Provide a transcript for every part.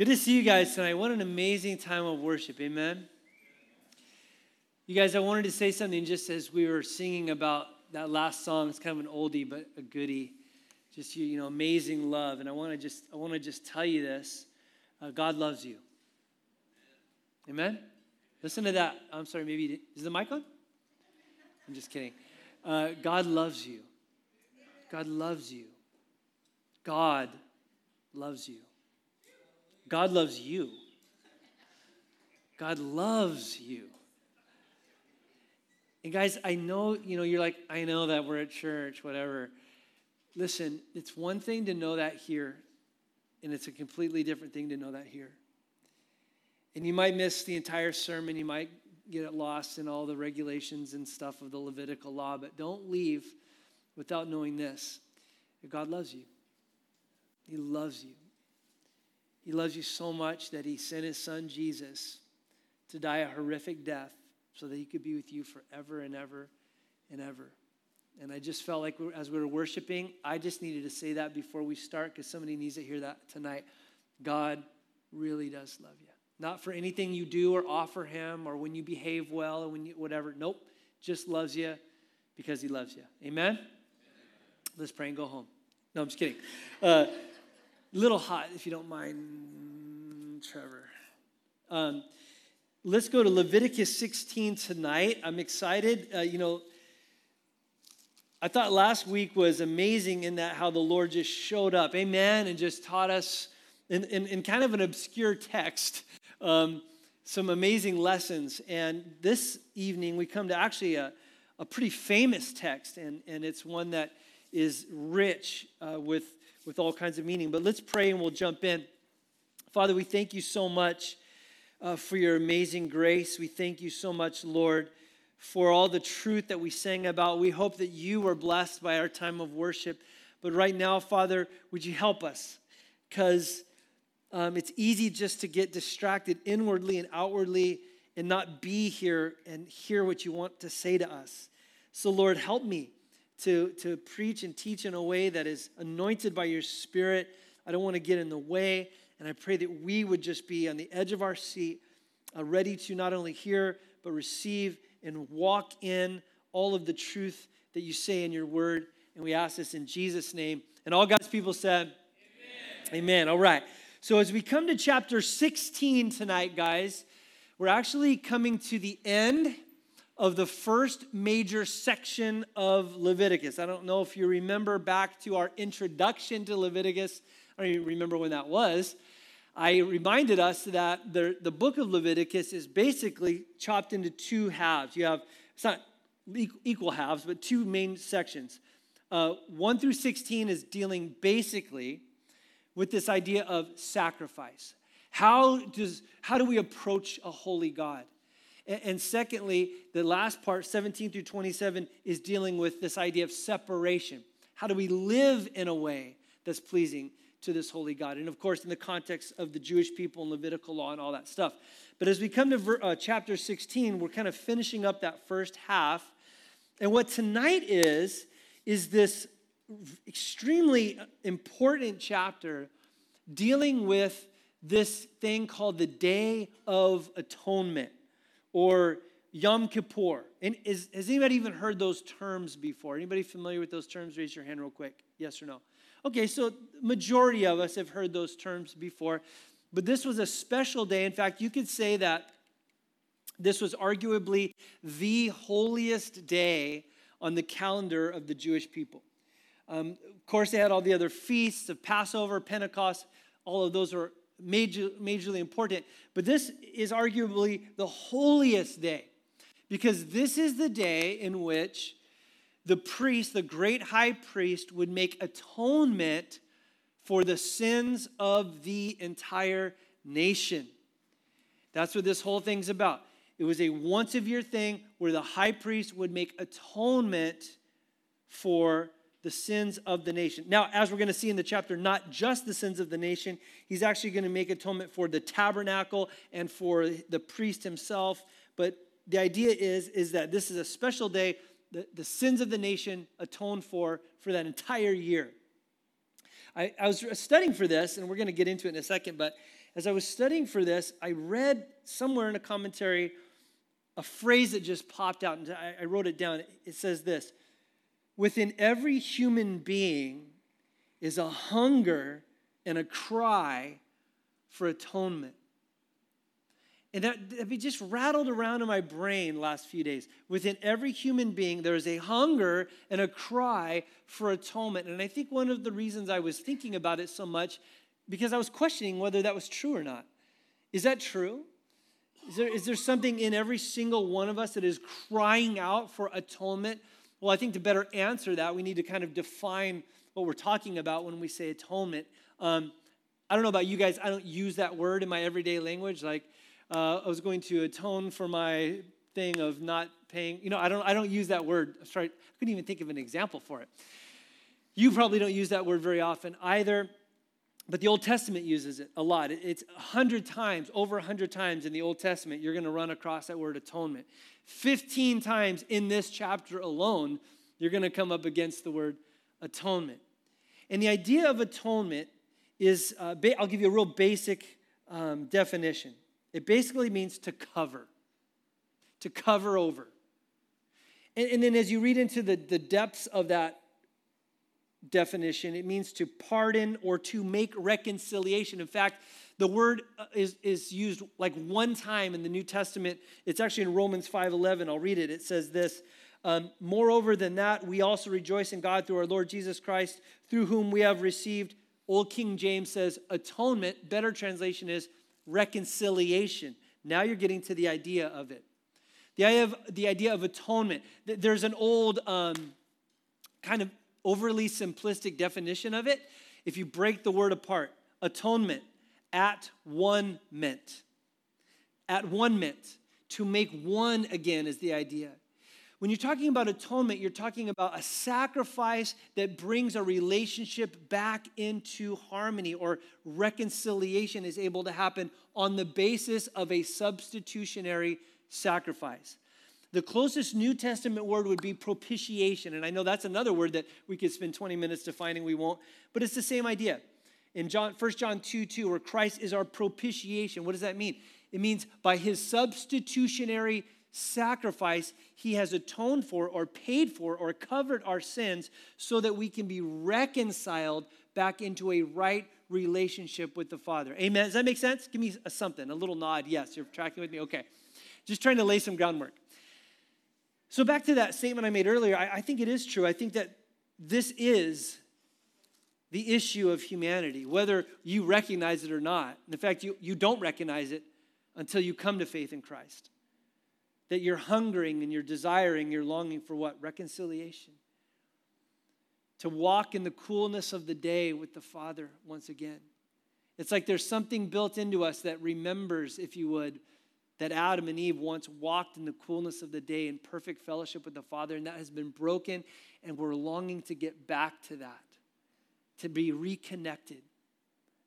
Good to see you guys tonight. What an amazing time of worship. Amen. You guys, I wanted to say something just as we were singing about that last song. It's kind of an oldie, but a goodie. Just you, you know, amazing love. And I want to just, I want to just tell you this: uh, God loves you. Amen. Listen to that. I'm sorry. Maybe is the mic on? I'm just kidding. Uh, God loves you. God loves you. God loves you. God loves you. God loves you. And guys, I know, you know, you're like, I know that we're at church, whatever. Listen, it's one thing to know that here, and it's a completely different thing to know that here. And you might miss the entire sermon, you might get lost in all the regulations and stuff of the Levitical law, but don't leave without knowing this God loves you. He loves you. He loves you so much that he sent his son Jesus to die a horrific death so that he could be with you forever and ever and ever. And I just felt like as we were worshiping, I just needed to say that before we start because somebody needs to hear that tonight. God really does love you. Not for anything you do or offer him or when you behave well or when you, whatever. Nope. Just loves you because he loves you. Amen? Let's pray and go home. No, I'm just kidding. Uh, little hot, if you don't mind, Trevor. Um, let's go to Leviticus 16 tonight. I'm excited. Uh, you know, I thought last week was amazing in that how the Lord just showed up, amen, and just taught us in, in, in kind of an obscure text um, some amazing lessons. And this evening, we come to actually a, a pretty famous text, and, and it's one that is rich uh, with, with all kinds of meaning. But let's pray and we'll jump in. Father, we thank you so much uh, for your amazing grace. We thank you so much, Lord, for all the truth that we sang about. We hope that you were blessed by our time of worship. But right now, Father, would you help us? Because um, it's easy just to get distracted inwardly and outwardly and not be here and hear what you want to say to us. So, Lord, help me to, to preach and teach in a way that is anointed by your Spirit. I don't want to get in the way. And I pray that we would just be on the edge of our seat, uh, ready to not only hear, but receive and walk in all of the truth that you say in your word. And we ask this in Jesus' name. And all God's people said, Amen. Amen. All right. So, as we come to chapter 16 tonight, guys, we're actually coming to the end of the first major section of Leviticus. I don't know if you remember back to our introduction to Leviticus. I don't even remember when that was. I reminded us that the, the book of Leviticus is basically chopped into two halves. You have, it's not equal halves, but two main sections. Uh, 1 through 16 is dealing basically with this idea of sacrifice. How, does, how do we approach a holy God? And, secondly, the last part, 17 through 27, is dealing with this idea of separation. How do we live in a way that's pleasing to this holy God? And of course, in the context of the Jewish people and Levitical law and all that stuff. But as we come to ver, uh, chapter 16, we're kind of finishing up that first half. And what tonight is, is this extremely important chapter dealing with this thing called the Day of Atonement or Yom Kippur. And is, has anybody even heard those terms before? Anybody familiar with those terms? Raise your hand real quick. Yes or no? Okay, so majority of us have heard those terms before, but this was a special day. In fact, you could say that this was arguably the holiest day on the calendar of the Jewish people. Um, of course, they had all the other feasts of Passover, Pentecost. All of those are major, majorly important. But this is arguably the holiest day because this is the day in which the priest, the great high priest, would make atonement for the sins of the entire nation. That's what this whole thing's about. It was a once a year thing where the high priest would make atonement for the sins of the nation. Now, as we're going to see in the chapter, not just the sins of the nation, he's actually going to make atonement for the tabernacle and for the priest himself. But the idea is, is that this is a special day, the, the sins of the nation atoned for for that entire year. I, I was studying for this, and we're going to get into it in a second, but as I was studying for this, I read somewhere in a commentary a phrase that just popped out, and I, I wrote it down. It says this Within every human being is a hunger and a cry for atonement. And that, that just rattled around in my brain last few days. Within every human being, there is a hunger and a cry for atonement. And I think one of the reasons I was thinking about it so much, because I was questioning whether that was true or not. Is that true? Is there, is there something in every single one of us that is crying out for atonement? Well, I think to better answer that, we need to kind of define what we're talking about when we say atonement. Um, I don't know about you guys, I don't use that word in my everyday language. Like, uh, I was going to atone for my thing of not paying. You know, I don't, I don't use that word. I, I couldn't even think of an example for it. You probably don't use that word very often either, but the Old Testament uses it a lot. It's a hundred times, over a hundred times in the Old Testament, you're going to run across that word atonement. 15 times in this chapter alone, you're going to come up against the word atonement. And the idea of atonement is, uh, I'll give you a real basic um, definition. It basically means to cover, to cover over. And, and then as you read into the, the depths of that definition, it means to pardon or to make reconciliation. In fact, the word uh, is, is used like one time in the New Testament. It's actually in Romans 5.11. I'll read it. It says this, um, Moreover than that, we also rejoice in God through our Lord Jesus Christ, through whom we have received, Old King James says, atonement. Better translation is reconciliation. Now you're getting to the idea of it. The idea of, the idea of atonement. There's an old um, kind of overly simplistic definition of it. If you break the word apart, atonement, at one meant. At one meant. To make one again is the idea. When you're talking about atonement, you're talking about a sacrifice that brings a relationship back into harmony or reconciliation is able to happen on the basis of a substitutionary sacrifice. The closest New Testament word would be propitiation. And I know that's another word that we could spend 20 minutes defining, we won't, but it's the same idea. In John, 1 John 2 2, where Christ is our propitiation, what does that mean? It means by his substitutionary sacrifice, he has atoned for or paid for or covered our sins so that we can be reconciled back into a right relationship with the Father. Amen. Does that make sense? Give me a something, a little nod. Yes, you're tracking with me? Okay. Just trying to lay some groundwork. So, back to that statement I made earlier, I, I think it is true. I think that this is the issue of humanity, whether you recognize it or not. In fact, you, you don't recognize it until you come to faith in Christ that you're hungering and you're desiring, you're longing for what? Reconciliation. To walk in the coolness of the day with the Father once again. It's like there's something built into us that remembers, if you would, that Adam and Eve once walked in the coolness of the day in perfect fellowship with the Father, and that has been broken, and we're longing to get back to that, to be reconnected,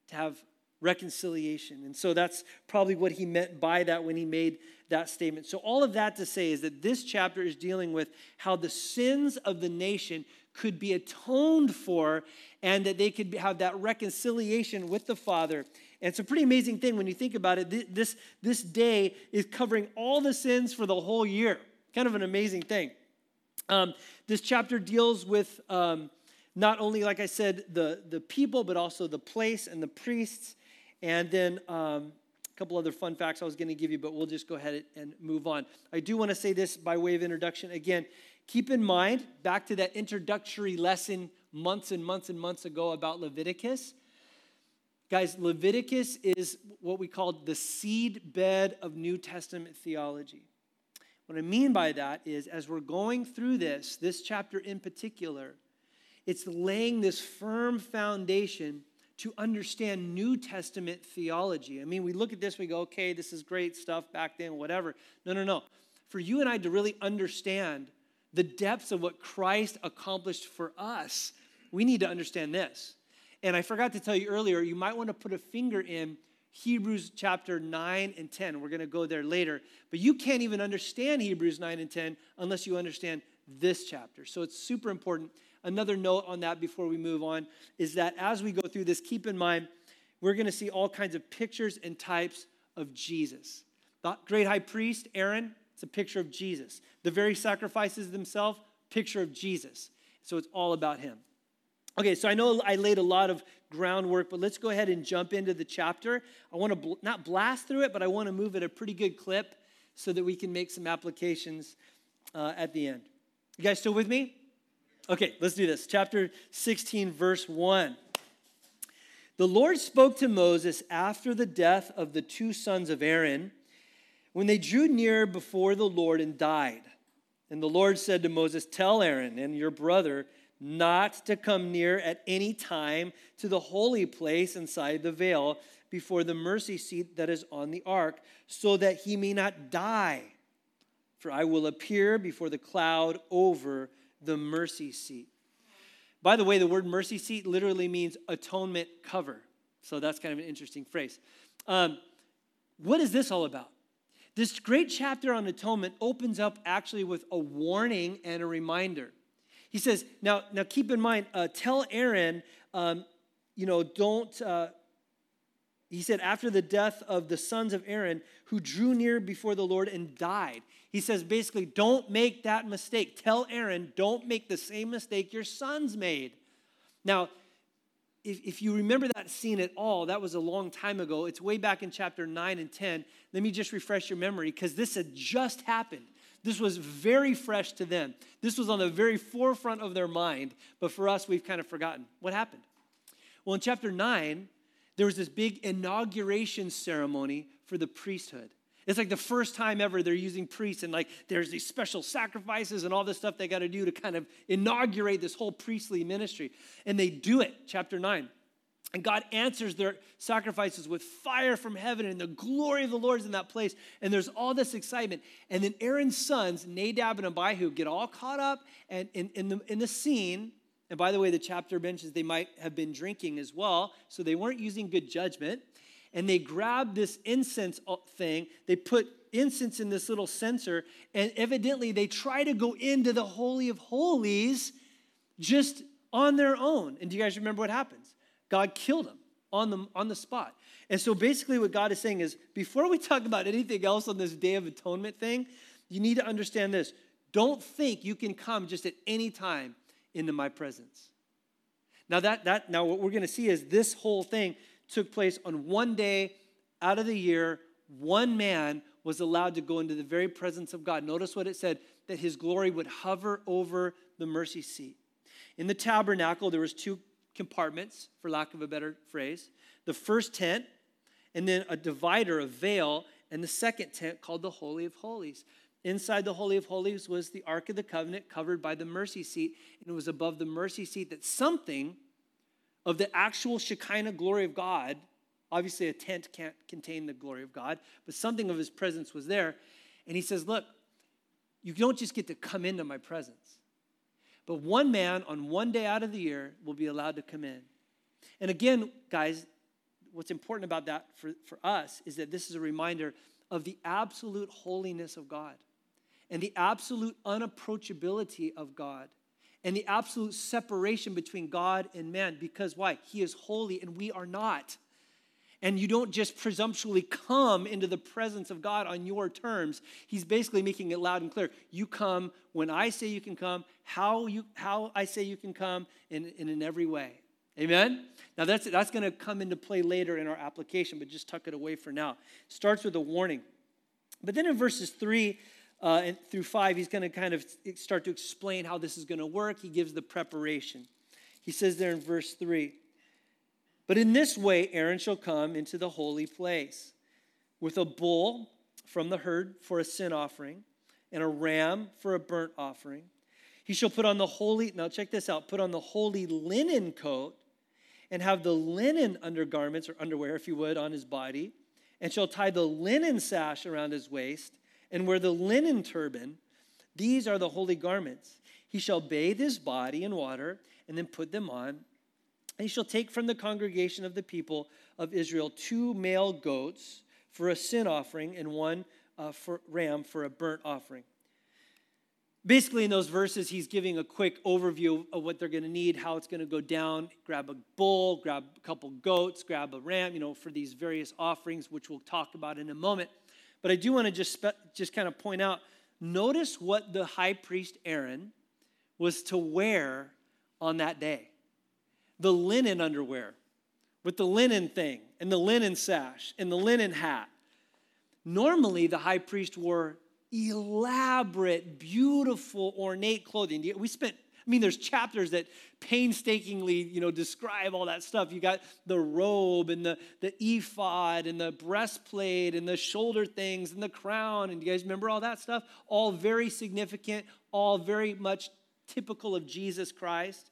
to have reconciliation. And so that's probably what he meant by that when he made that statement. So, all of that to say is that this chapter is dealing with how the sins of the nation could be atoned for and that they could have that reconciliation with the Father. And it's a pretty amazing thing when you think about it. This, this day is covering all the sins for the whole year. Kind of an amazing thing. Um, this chapter deals with um, not only, like I said, the, the people, but also the place and the priests and then um, a couple other fun facts I was going to give you, but we'll just go ahead and move on. I do want to say this by way of introduction. Again, keep in mind, back to that introductory lesson months and months and months ago about Leviticus. Guys, Leviticus is what we call the seed bed of New Testament theology. What I mean by that is, as we're going through this, this chapter in particular, it's laying this firm foundation to understand New Testament theology. I mean, we look at this, we go, okay, this is great stuff back then, whatever. No, no, no. For you and I to really understand the depths of what Christ accomplished for us, we need to understand this. And I forgot to tell you earlier, you might want to put a finger in Hebrews chapter 9 and 10. We're going to go there later. But you can't even understand Hebrews 9 and 10 unless you understand this chapter. So it's super important another note on that before we move on is that as we go through this, keep in mind we're going to see all kinds of pictures and types of Jesus. The great high priest, Aaron, it's a picture of Jesus. The very sacrifices themselves, picture of Jesus. So it's all about him. Okay, so I know I laid a lot of groundwork, but let's go ahead and jump into the chapter. I want to bl- not blast through it, but I want to move at a pretty good clip so that we can make some applications uh, at the end. You guys still with me? Okay, let's do this. Chapter 16, verse 1. The Lord spoke to Moses after the death of the two sons of Aaron when they drew near before the Lord and died. And the Lord said to Moses, Tell Aaron and your brother not to come near at any time to the holy place inside the veil before the mercy seat that is on the ark, so that he may not die. For I will appear before the cloud over the mercy seat. By the way, the word mercy seat literally means atonement cover. So that's kind of an interesting phrase. Um, what is this all about? This great chapter on atonement opens up actually with a warning and a reminder. He says, now, now keep in mind, uh, tell Aaron, um, you know, don't, uh, he said, after the death of the sons of Aaron who drew near before the Lord and died. He says, basically, don't make that mistake. Tell Aaron, don't make the same mistake your sons made. Now, if, if you remember that scene at all, that was a long time ago. It's way back in chapter 9 and 10. Let me just refresh your memory because this had just happened. This was very fresh to them. This was on the very forefront of their mind, but for us, we've kind of forgotten. What happened? Well, in chapter 9, there was this big inauguration ceremony for the priesthood. It's like the first time ever they're using priests, and like there's these special sacrifices and all this stuff they got to do to kind of inaugurate this whole priestly ministry. And they do it, chapter 9. And God answers their sacrifices with fire from heaven, and the glory of the Lord is in that place. And there's all this excitement. And then Aaron's sons, Nadab and Abihu, get all caught up and in, in, the, in the scene. And by the way, the chapter mentions they might have been drinking as well, so they weren't using good judgment. And they grab this incense uh, thing, they put incense in this little censer, and evidently they try to go into the Holy of Holies just on their own. And do you guys remember what happens? God killed them on the, on the spot. And so basically, what God is saying is before we talk about anything else on this Day of Atonement thing, you need to understand this. Don't think you can come just at any time into my presence. Now, that, that, now what we're going to see is this whole thing took place on one day out of the year. One man was allowed to go into the very presence of God. Notice what it said that his glory would hover over the mercy seat. In the tabernacle, there was two compartments, for lack of a better phrase. The first tent, and then a divider, a veil, and the second tent called the Holy of Holies. Inside the Holy of Holies was the Ark of the Covenant covered by the mercy seat, and it was above the mercy seat that something of the actual Shekinah glory of God, obviously a tent can't contain the glory of God, but something of his presence was there. And he says, Look, you don't just get to come into my presence. But one man on one day out of the year will be allowed to come in. And again, guys, what's important about that for, for us is that this is a reminder of the absolute holiness of God and the absolute unapproachability of God and the absolute separation between God and man. Because why? He is holy and we are not and you don't just presumptuously come into the presence of God on your terms. He's basically making it loud and clear. You come when I say you can come, how, you, how I say you can come, and, and in every way. Amen? Now, that's, that's going to come into play later in our application, but just tuck it away for now. Starts with a warning. But then in verses 3 uh, and through 5, he's going to kind of start to explain how this is going to work. He gives the preparation. He says there in verse 3 but in this way, Aaron shall come into the holy place with a bull from the herd for a sin offering and a ram for a burnt offering. He shall put on the holy, now check this out, put on the holy linen coat and have the linen undergarments or underwear, if you would, on his body, and shall tie the linen sash around his waist and wear the linen turban. These are the holy garments. He shall bathe his body in water and then put them on And he shall take from the congregation of the people of Israel two male goats for a sin offering and one uh, for ram for a burnt offering. basically, in those verses, he's giving a quick overview of what they're going to need, how it's going to go down. Grab a bull, grab a couple goats, grab a ram, you know, for these various offerings, which we'll talk about in a moment. But I do want to just, just kind of point out notice what the high priest Aaron was to wear on that day the linen underwear with the linen thing and the linen sash and the linen hat. Normally, the high priest wore elaborate, beautiful, ornate clothing. We spent I mean, there's chapters that painstakingly, you know, describe all that stuff. You got the robe and the, the ephod and the breastplate and the shoulder things and the crown. And you guys remember all that stuff? All very significant, all very much typical of Jesus Christ.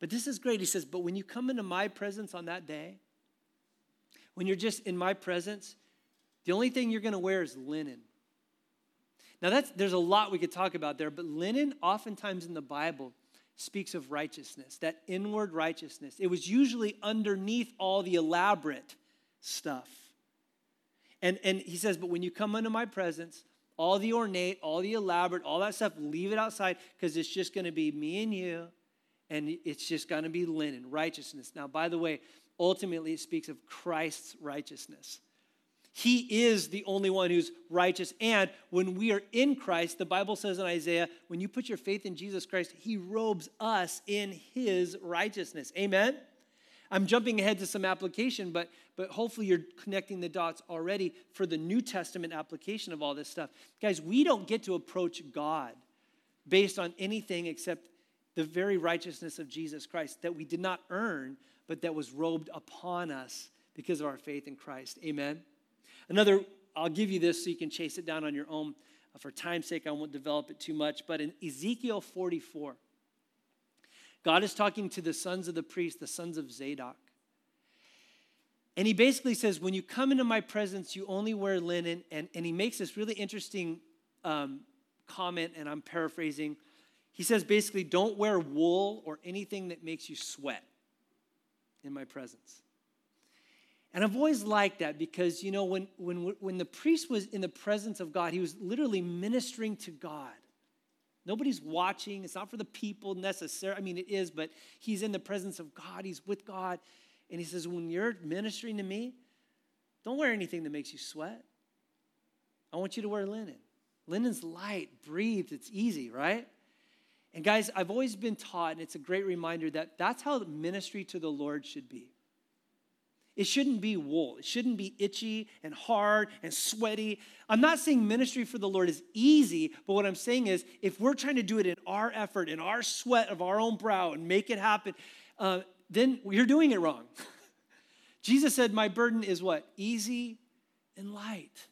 But this is great. He says, But when you come into my presence on that day, when you're just in my presence, the only thing you're going to wear is linen. Now, that's, there's a lot we could talk about there, but linen, oftentimes in the Bible, speaks of righteousness, that inward righteousness. It was usually underneath all the elaborate stuff. And, and he says, But when you come into my presence, all the ornate, all the elaborate, all that stuff, leave it outside because it's just going to be me and you, and it's just going to be linen, righteousness. Now, by the way, ultimately it speaks of Christ's righteousness. He is the only one who's righteous. And when we are in Christ, the Bible says in Isaiah, when you put your faith in Jesus Christ, He robes us in His righteousness. Amen? I'm jumping ahead to some application, but, but hopefully you're connecting the dots already for the New Testament application of all this stuff. Guys, we don't get to approach God based on anything except the very righteousness of Jesus Christ that we did not earn, but that was robed upon us because of our faith in Christ. Amen? Another, I'll give you this so you can chase it down on your own. Uh, for time's sake, I won't develop it too much. But in Ezekiel 44, God is talking to the sons of the priest, the sons of Zadok. And he basically says, When you come into my presence, you only wear linen. And, and he makes this really interesting um, comment, and I'm paraphrasing. He says basically, don't wear wool or anything that makes you sweat in my presence. And I've always liked that because, you know, when, when, when the priest was in the presence of God, he was literally ministering to God. Nobody's watching. It's not for the people necessarily. I mean, it is, but he's in the presence of God. He's with God. And he says, when you're ministering to me, don't wear anything that makes you sweat. I want you to wear linen. Linen's light, breathed, it's easy, right? And guys, I've always been taught, and it's a great reminder that that's how ministry to the Lord should be. It shouldn't be wool. It shouldn't be itchy and hard and sweaty. I'm not saying ministry for the Lord is easy, but what I'm saying is if we're trying to do it in our effort, in our sweat of our own brow and make it happen, uh, then you're doing it wrong. Jesus said, My burden is what? Easy and light.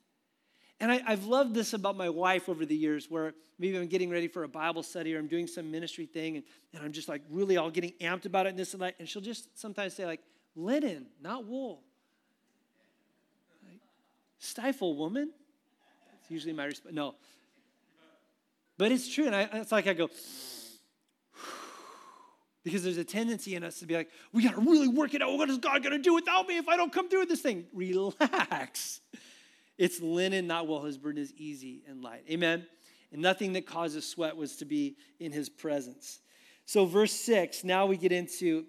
And I, have loved this about my wife over the years, where maybe I'm getting ready for a Bible study or I'm doing some ministry thing, and, and I'm just like really all getting amped about it and this and that. And she'll just sometimes say, like, linen, not wool. Stifle, woman. That's usually my response. No. But it's true. And I, it's like I go, because there's a tendency in us to be like, we got to really work it out. What is God going to do without me if I don't come through with this thing? Relax. It's linen, not wool. His burden is easy and light. Amen. And nothing that causes sweat was to be in his presence. So, verse six, now we get into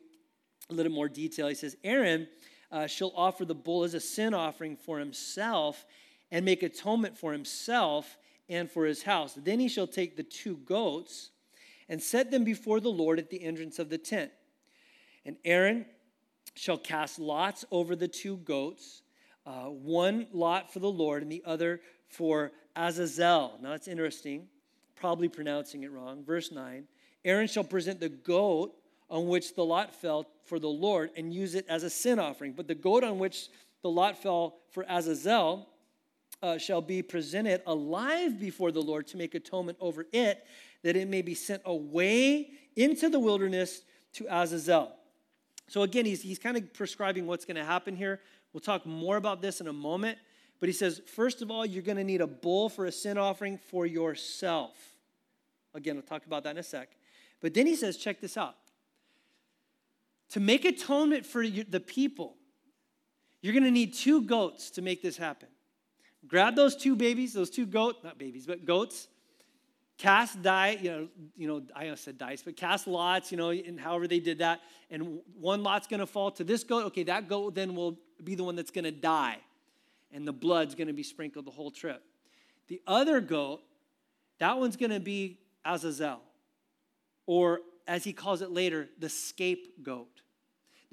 a little more detail. He says, Aaron uh, shall offer the bull as a sin offering for himself and make atonement for himself and for his house. Then he shall take the two goats and set them before the Lord at the entrance of the tent. And Aaron shall cast lots over the two goats, uh, one lot for the Lord and the other for Azazel. Now that's interesting, probably pronouncing it wrong. Verse 9 Aaron shall present the goat on which the lot fell for the Lord and use it as a sin offering. But the goat on which the lot fell for Azazel uh, shall be presented alive before the Lord to make atonement over it, that it may be sent away into the wilderness to Azazel. So again, he's, he's kind of prescribing what's going to happen here. We'll talk more about this in a moment. But he says, first of all, you're going to need a bull for a sin offering for yourself. Again, we'll talk about that in a sec. But then he says, check this out to make atonement for the people, you're going to need two goats to make this happen. Grab those two babies, those two goat, not babies, but goats. cast die, you know, you know, I said dice, but cast lots, you know, and however they did that. And one lot's going to fall to this goat. Okay, that goat then will be the one that's going to die. And the blood's going to be sprinkled the whole trip. The other goat, that one's going to be Azazel, or as he calls it later, the scapegoat.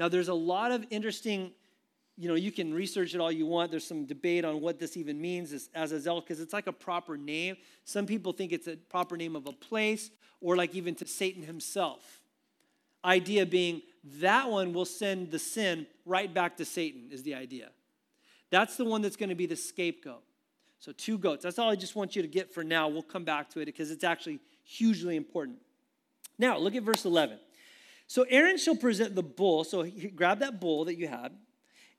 Now, there's a lot of interesting you know, you can research it all you want. There's some debate on what this even means as Azazel, because it's like a proper name. Some people think it's a proper name of a place, or like even to Satan himself. Idea being that one will send the sin right back to Satan, is the idea. That's the one that's going to be the scapegoat. So, two goats. That's all I just want you to get for now. We'll come back to it because it's actually hugely important. Now, look at verse 11. So, Aaron shall present the bull. So, grab that bull that you had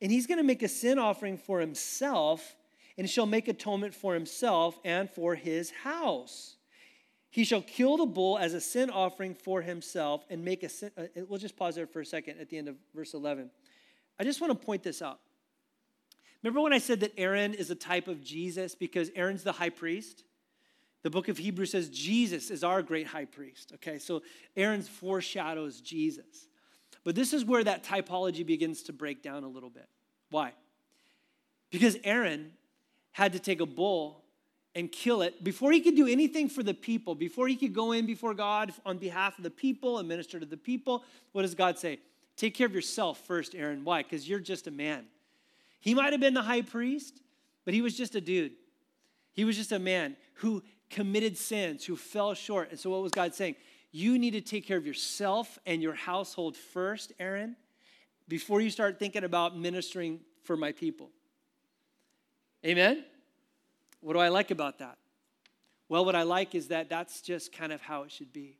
and he's going to make a sin offering for himself, and shall make atonement for himself and for his house. He shall kill the bull as a sin offering for himself and make a sin. Uh, we'll just pause there for a second at the end of verse 11. I just want to point this out. Remember when I said that Aaron is a type of Jesus because Aaron's the high priest? The book of Hebrews says Jesus is our great high priest. Okay, so Aaron's foreshadows Jesus. But this is where that typology begins to break down a little bit. Why? Because Aaron had to take a bull and kill it before he could do anything for the people, before he could go in before God on behalf of the people and minister to the people. What does God say? Take care of yourself first, Aaron. Why? Because you're just a man. He might have been the high priest, but he was just a dude. He was just a man who committed sins, who fell short. And so, what was God saying? You need to take care of yourself and your household first, Aaron, before you start thinking about ministering for my people. Amen? What do I like about that? Well, what I like is that that's just kind of how it should be.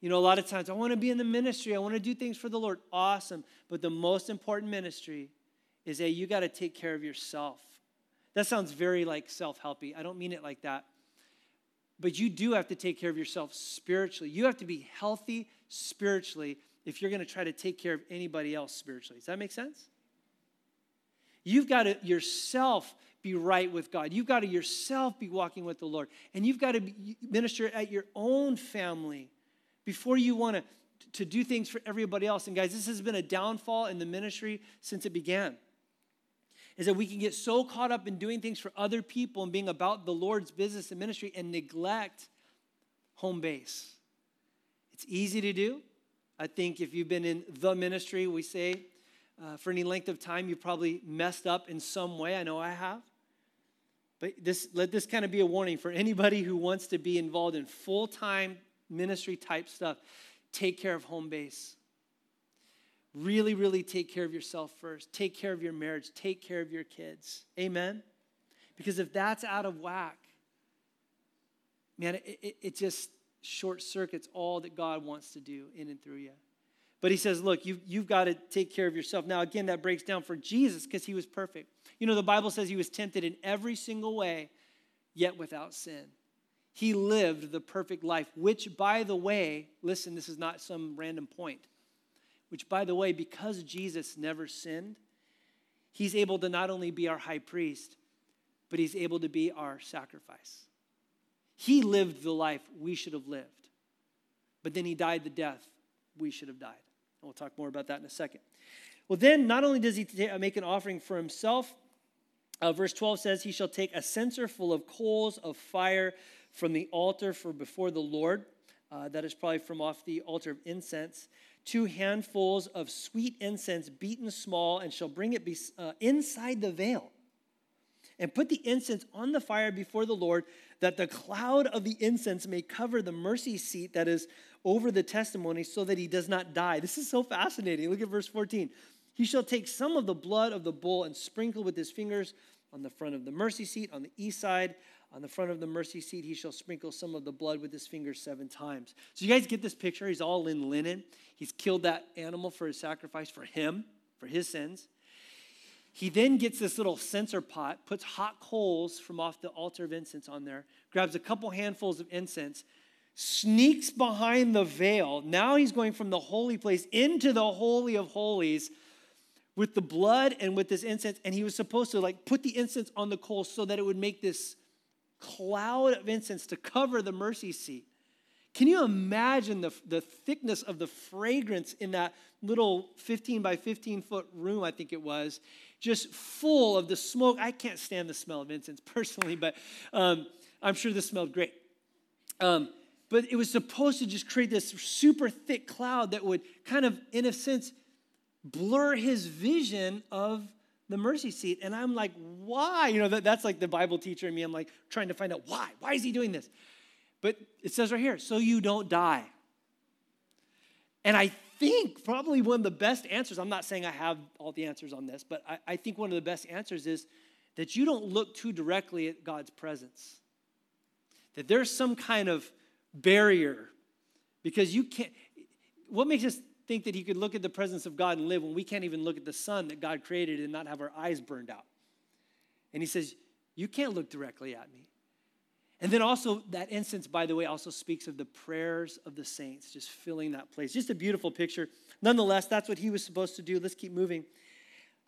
You know, a lot of times I want to be in the ministry, I want to do things for the Lord. Awesome. But the most important ministry is that you got to take care of yourself. That sounds very like self helpy. I don't mean it like that. But you do have to take care of yourself spiritually. You have to be healthy spiritually if you're going to try to take care of anybody else spiritually. Does that make sense? You've got to yourself be right with God. You've got to yourself be walking with the Lord. And you've got to minister at your own family before you want to, to do things for everybody else. And guys, this has been a downfall in the ministry since it began is that we can get so caught up in doing things for other people and being about the Lord's business and ministry and neglect home base. It's easy to do. I think if you've been in the ministry, we say, uh, for any length of time, you've probably messed up in some way. I know I have. But this, let this kind of be a warning for anybody who wants to be involved in full time ministry type stuff. Take care of home base. Really, really take care of yourself first. Take care of your marriage. Take care of your kids. Amen? Because if that's out of whack, man, it, it, it just short circuits all that God wants to do in and through you. But he says, look, you've, you've got to take care of yourself. Now, again, that breaks down for Jesus because he was perfect. You know, the Bible says he was tempted in every single way, yet without sin. He lived the perfect life, which, by the way, listen, this is not some random point which, by the way, because Jesus never sinned, he's able to not only be our high priest, but he's able to be our sacrifice. He lived the life we should have lived, but then he died the death we should have died. And we'll talk more about that in a second. Well, then, not only does he make an offering for himself, uh, verse 12 says, He shall take a censer full of coals of fire from the altar for before the Lord. Uh, that is probably from off the altar of incense two handfuls of sweet incense beaten small, and shall bring it be, uh, inside the veil. And put the incense on the fire before the Lord, that the cloud of the incense may cover the mercy seat that is over the testimony, so that he does not die. This is so fascinating. Look at verse 14. He shall take some of the blood of the bull and sprinkle with his fingers on the front of the mercy seat on the east side on the front of the mercy seat, he shall sprinkle some of the blood with his fingers seven times. So, you guys get this picture? He's all in linen. He's killed that animal for his sacrifice for him, for his sins. He then gets this little censer pot, puts hot coals from off the altar of incense on there, grabs a couple handfuls of incense, sneaks behind the veil. Now he's going from the holy place into the holy of holies with the blood and with this incense. And he was supposed to like put the incense on the coals so that it would make this cloud of incense to cover the mercy seat. Can you imagine the, the thickness of the fragrance in that little 15 by 15 foot room, I think it was, just full of the smoke? I can't stand the smell of incense personally, but um, I'm sure this smelled great. Um, but it was supposed to just create this super thick cloud that would kind of, in a sense, blur his vision of the mercy seat. And I'm like, why? You know, that, that's like the Bible teacher in me. I'm like trying to find out why. Why is he doing this? But it says right here, so you don't die. And I think probably one of the best answers, I'm not saying I have all the answers on this, but I, I think one of the best answers is that you don't look too directly at God's presence. That there's some kind of barrier because you can't. What makes us think that he could look at the presence of God and live when we can't even look at the sun that God created and not have our eyes burned out? And he says, You can't look directly at me. And then also, that incense, by the way, also speaks of the prayers of the saints, just filling that place. Just a beautiful picture. Nonetheless, that's what he was supposed to do. Let's keep moving.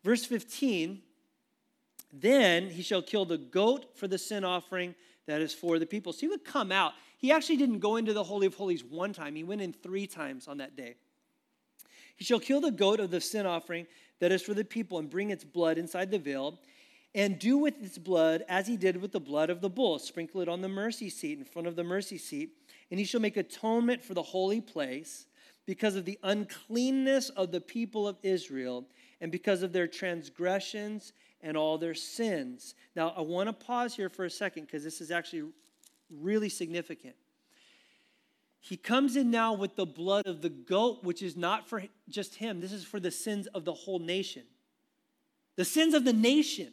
Verse 15 Then he shall kill the goat for the sin offering that is for the people. So he would come out. He actually didn't go into the Holy of Holies one time, he went in three times on that day. He shall kill the goat of the sin offering that is for the people and bring its blood inside the veil and do with its blood as he did with the blood of the bull. Sprinkle it on the mercy seat in front of the mercy seat. And he shall make atonement for the holy place because of the uncleanness of the people of Israel and because of their transgressions and all their sins. Now, I want to pause here for a second because this is actually really significant. He comes in now with the blood of the goat, which is not for just him, this is for the sins of the whole nation. The sins of the nation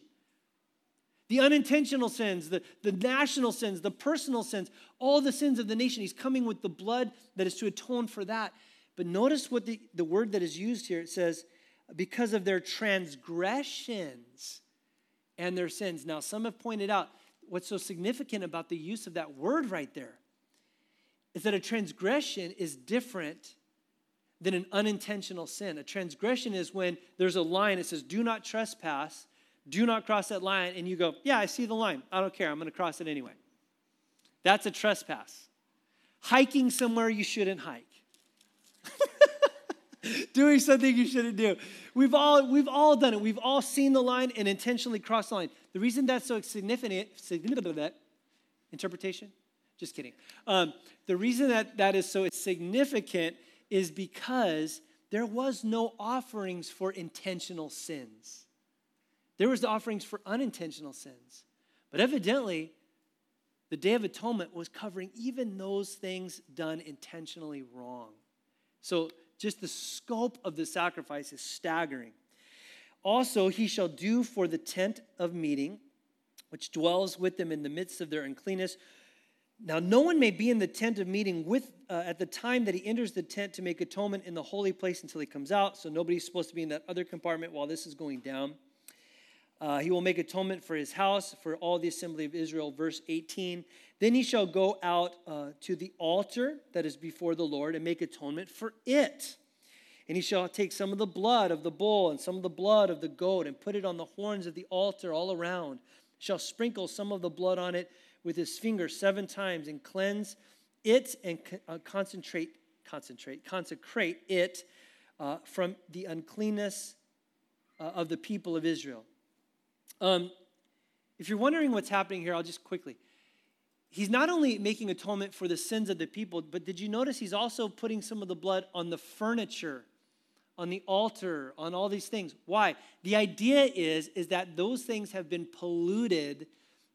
the unintentional sins, the, the national sins, the personal sins, all the sins of the nation. He's coming with the blood that is to atone for that. But notice what the, the word that is used here it says, because of their transgressions and their sins. Now, some have pointed out what's so significant about the use of that word right there is that a transgression is different than an unintentional sin. A transgression is when there's a line that says, do not trespass do not cross that line, and you go, Yeah, I see the line. I don't care. I'm going to cross it anyway. That's a trespass. Hiking somewhere you shouldn't hike. Doing something you shouldn't do. We've all, we've all done it. We've all seen the line and intentionally crossed the line. The reason that's so significant, significant of that interpretation, just kidding. Um, the reason that that is so significant is because there was no offerings for intentional sins. There was the offerings for unintentional sins. But evidently, the Day of Atonement was covering even those things done intentionally wrong. So just the scope of the sacrifice is staggering. Also, he shall do for the tent of meeting, which dwells with them in the midst of their uncleanness. Now, no one may be in the tent of meeting with uh, at the time that he enters the tent to make atonement in the holy place until he comes out. So nobody's supposed to be in that other compartment while this is going down. Uh, he will make atonement for his house, for all the assembly of Israel. Verse 18. Then he shall go out uh, to the altar that is before the Lord and make atonement for it. And he shall take some of the blood of the bull and some of the blood of the goat and put it on the horns of the altar all around. Shall sprinkle some of the blood on it with his finger seven times and cleanse it and uh, concentrate, concentrate, consecrate it uh, from the uncleanness uh, of the people of Israel. Um, if you're wondering what's happening here, I'll just quickly. He's not only making atonement for the sins of the people, but did you notice he's also putting some of the blood on the furniture, on the altar, on all these things? Why? The idea is, is that those things have been polluted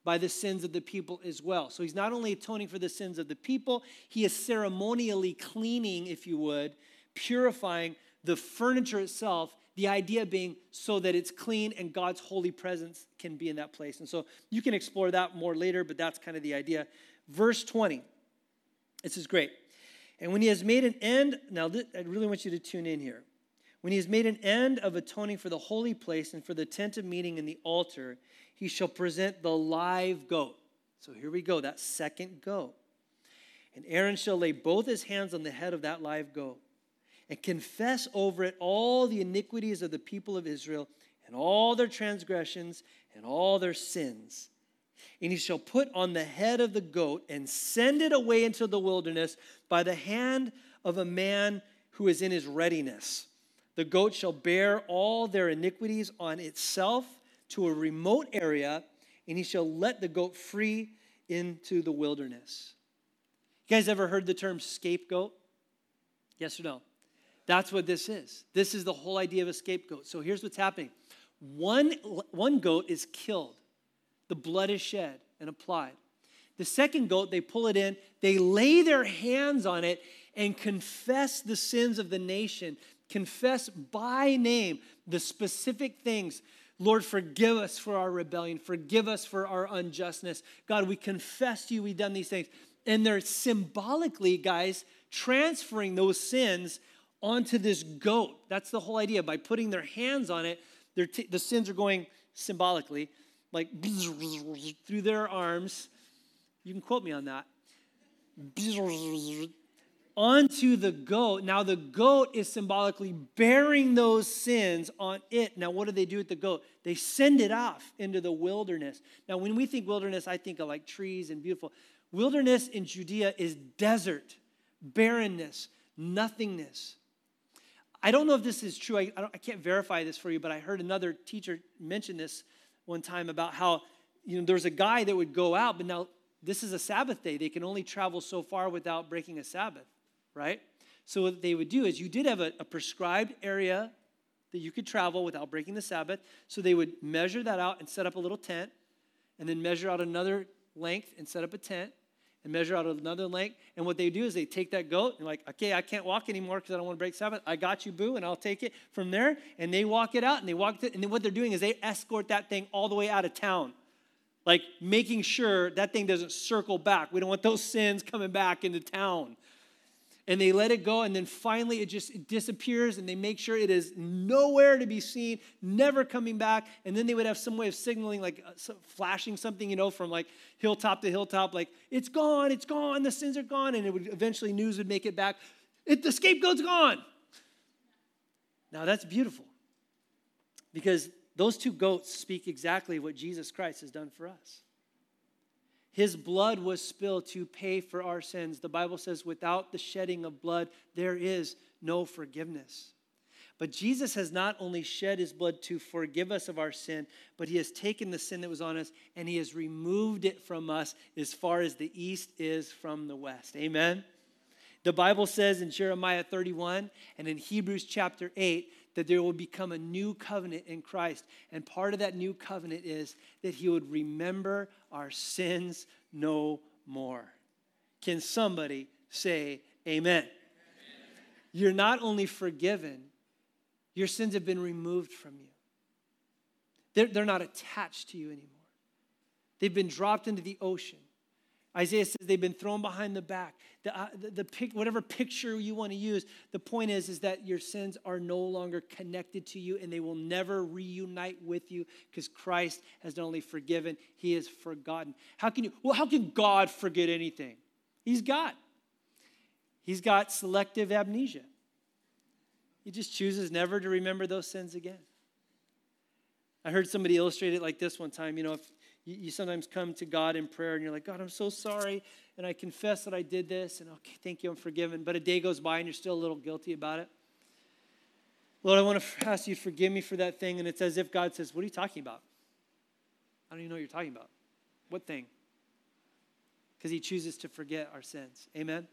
by the sins of the people as well. So he's not only atoning for the sins of the people, he is ceremonially cleaning, if you would, purifying the furniture itself the idea being so that it's clean and God's holy presence can be in that place. And so you can explore that more later, but that's kind of the idea. Verse 20. This is great. And when he has made an end, now I really want you to tune in here. When he has made an end of atoning for the holy place and for the tent of meeting and the altar, he shall present the live goat. So here we go, that second goat. And Aaron shall lay both his hands on the head of that live goat and confess over it all the iniquities of the people of Israel and all their transgressions and all their sins. And he shall put on the head of the goat and send it away into the wilderness by the hand of a man who is in his readiness. The goat shall bear all their iniquities on itself to a remote area, and he shall let the goat free into the wilderness. You guys ever heard the term scapegoat? Yes or no? That's what this is. This is the whole idea of a scapegoat. So here's what's happening one, one goat is killed, the blood is shed and applied. The second goat, they pull it in, they lay their hands on it and confess the sins of the nation, confess by name the specific things. Lord, forgive us for our rebellion, forgive us for our unjustness. God, we confess to you we've done these things. And they're symbolically, guys, transferring those sins onto this goat. That's the whole idea. By putting their hands on it, t- the sins are going symbolically, like through their arms. You can quote me on that. Onto the goat. Now, the goat is symbolically bearing those sins on it. Now, what do they do with the goat? They send it off into the wilderness. Now, when we think wilderness, I think of like trees and beautiful. Wilderness in Judea is desert, barrenness, nothingness. I don't know if this is true. I, I, I, can't verify this for you, but I heard another teacher mention this one time about how you know there's a guy that would go out, but now this is a Sabbath day. They can only travel so far without breaking a Sabbath, right? So what they would do is you did have a, a prescribed area that you could travel without breaking the Sabbath. So they would measure that out and set up a little tent, and then measure out another length and set up a tent and measure out another length. And what they do is they take that goat and like, okay, I can't walk anymore because I don't want to break Sabbath. I got you, boo, and I'll take it from there. And they walk it out and they walk it. And then what they're doing is they escort that thing all the way out of town. Like making sure that thing doesn't circle back. We don't want those sins coming back into town and they let it go and then finally it just it disappears and they make sure it is nowhere to be seen never coming back. And then they would have some way of signaling like uh, flashing something you know from like hilltop to hilltop like it's gone it's gone the sins are gone and it would eventually news would make it back. It, the scapegoat's gone! Now that's beautiful because those two goats speak exactly what jesus christ has done for us his blood was spilled to pay for our sins. The Bible says, without the shedding of blood, there is no forgiveness. But Jesus has not only shed his blood to forgive us of our sin, but he has taken the sin that was on us and he has removed it from us as far as the east is from the west. Amen. The Bible says in Jeremiah 31 and in Hebrews chapter 8 that there will become a new covenant in Christ. And part of that new covenant is that he would remember our sins no more. Can somebody say amen? amen? You're not only forgiven, your sins have been removed from you. They're, they're not attached to you anymore. They've been dropped into the ocean. Isaiah says they've been thrown behind the back. The, uh, the, the pic, whatever picture you want to use, the point is, is that your sins are no longer connected to you and they will never reunite with you because Christ has not only forgiven, he has forgotten. How can you, well, how can God forget anything? He's God. He's got selective amnesia. He just chooses never to remember those sins again. I heard somebody illustrate it like this one time. You know, if you, you sometimes come to God in prayer and you're like, God, I'm so sorry. And I confess that I did this. And okay, thank you, I'm forgiven. But a day goes by and you're still a little guilty about it. Lord, I want to ask you to forgive me for that thing. And it's as if God says, What are you talking about? I don't even know what you're talking about. What thing? Because he chooses to forget our sins. Amen?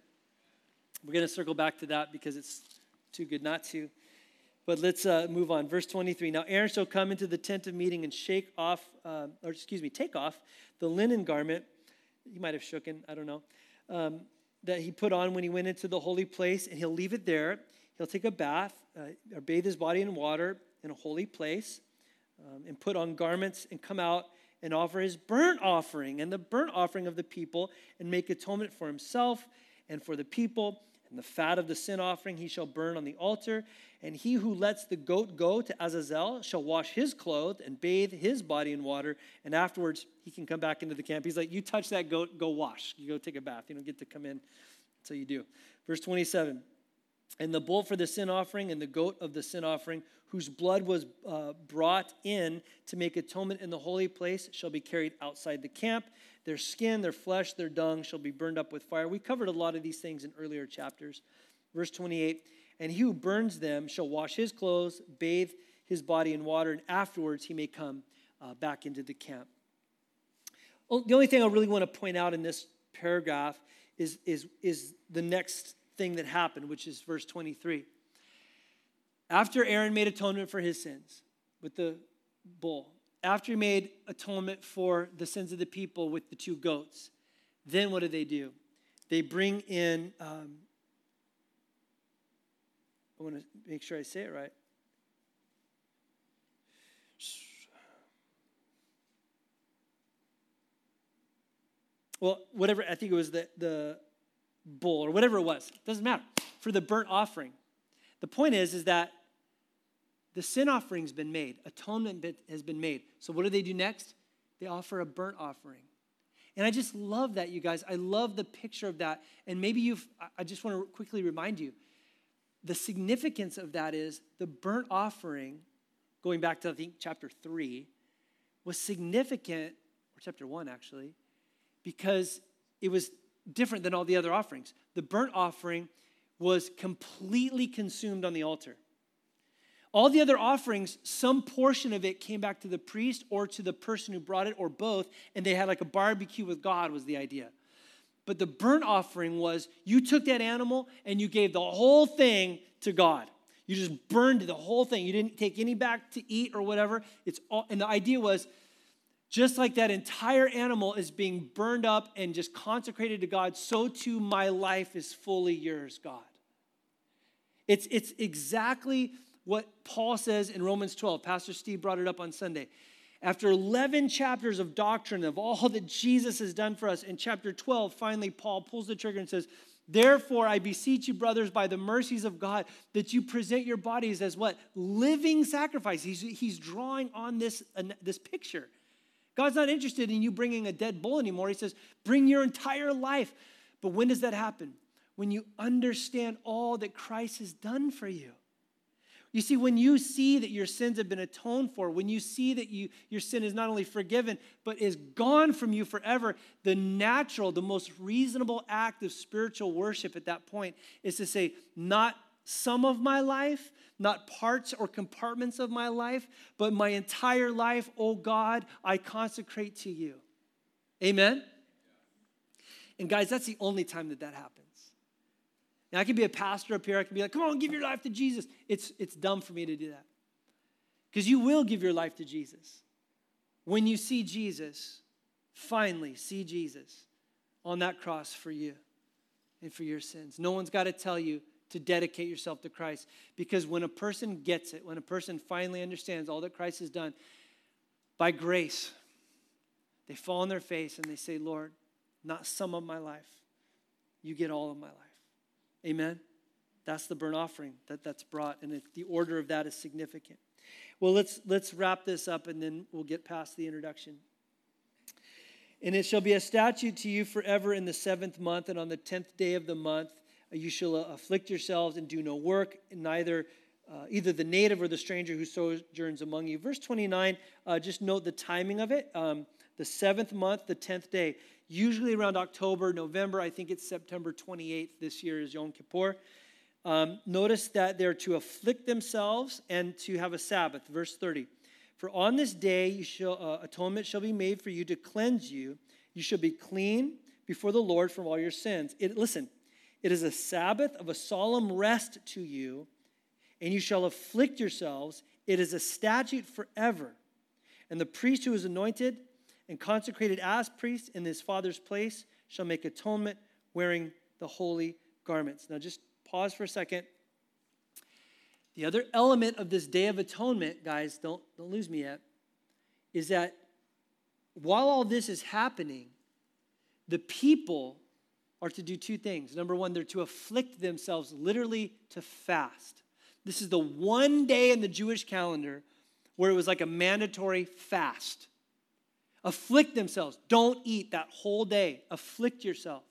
We're going to circle back to that because it's too good not to. But let's uh, move on. Verse 23. Now Aaron shall come into the tent of meeting and shake off, uh, or excuse me, take off the linen garment. He might have shooken, I don't know. Um, that he put on when he went into the holy place, and he'll leave it there. He'll take a bath uh, or bathe his body in water in a holy place, um, and put on garments and come out and offer his burnt offering and the burnt offering of the people, and make atonement for himself and for the people and the fat of the sin offering he shall burn on the altar. And he who lets the goat go to Azazel shall wash his clothes and bathe his body in water. And afterwards, he can come back into the camp. He's like, You touch that goat, go wash. You go take a bath. You don't get to come in until you do. Verse 27 and the bull for the sin offering and the goat of the sin offering, whose blood was uh, brought in to make atonement in the holy place, shall be carried outside the camp. Their skin, their flesh, their dung shall be burned up with fire. We covered a lot of these things in earlier chapters. Verse 28 And he who burns them shall wash his clothes, bathe his body in water, and afterwards he may come uh, back into the camp. Oh, the only thing I really want to point out in this paragraph is, is, is the next thing that happened, which is verse 23. After Aaron made atonement for his sins with the bull, after he made atonement for the sins of the people with the two goats, then what do they do? They bring in, um, I want to make sure I say it right. Well, whatever, I think it was the, the bull or whatever it was. It doesn't matter. For the burnt offering. The point is, is that the sin offering's been made, atonement has been made. So what do they do next? They offer a burnt offering. And I just love that, you guys. I love the picture of that. And maybe you've, I just want to quickly remind you the significance of that is the burnt offering, going back to, I think, chapter three, was significant, or chapter one actually, because it was different than all the other offerings. The burnt offering was completely consumed on the altar. All the other offerings, some portion of it came back to the priest or to the person who brought it, or both, and they had like a barbecue with God, was the idea. But the burnt offering was you took that animal and you gave the whole thing to God. You just burned the whole thing. You didn't take any back to eat or whatever. It's all, and the idea was just like that entire animal is being burned up and just consecrated to God, so too my life is fully yours, God. It's, it's exactly what Paul says in Romans 12. Pastor Steve brought it up on Sunday. After 11 chapters of doctrine of all that Jesus has done for us, in chapter 12, finally, Paul pulls the trigger and says, Therefore, I beseech you, brothers, by the mercies of God, that you present your bodies as what? Living sacrifice. He's, he's drawing on this, uh, this picture. God's not interested in you bringing a dead bull anymore. He says, bring your entire life. But when does that happen? When you understand all that Christ has done for you. You see, when you see that your sins have been atoned for, when you see that you, your sin is not only forgiven, but is gone from you forever, the natural, the most reasonable act of spiritual worship at that point is to say, not some of my life, not parts or compartments of my life, but my entire life, oh God, I consecrate to you. Amen? And guys, that's the only time that that happens. Now, I can be a pastor up here, I can be like, come on, give your life to Jesus. It's, it's dumb for me to do that. Because you will give your life to Jesus. When you see Jesus, finally see Jesus on that cross for you and for your sins. No one's got to tell you to dedicate yourself to Christ. Because when a person gets it, when a person finally understands all that Christ has done, by grace, they fall on their face and they say, Lord, not some of my life. You get all of my life. Amen? That's the burnt offering that, that's brought, and it, the order of that is significant. Well, let's, let's wrap this up and then we'll get past the introduction. And it shall be a statute to you forever in the seventh month, and on the tenth day of the month you shall afflict yourselves and do no work, neither uh, either the native or the stranger who sojourns among you. Verse 29, uh, just note the timing of it. Um, the seventh month, the tenth day, usually around October, November. I think it's September 28th this year is Yom Kippur. Um, notice that they're to afflict themselves and to have a Sabbath. Verse 30. For on this day shall, uh, atonement shall be made for you to cleanse you. You shall be clean before the Lord from all your sins. It, listen, it is a Sabbath of a solemn rest to you, and you shall afflict yourselves. It is a statute forever. And the priest who is anointed and consecrated as priest in his father's place shall make atonement wearing the holy garments. Now, just pause for a second. The other element of this Day of Atonement, guys, don't, don't lose me yet, is that while all this is happening, the people are to do two things. Number one, they're to afflict themselves, literally to fast. This is the one day in the Jewish calendar where it was like a mandatory fast. Afflict themselves. Don't eat that whole day. Afflict yourself.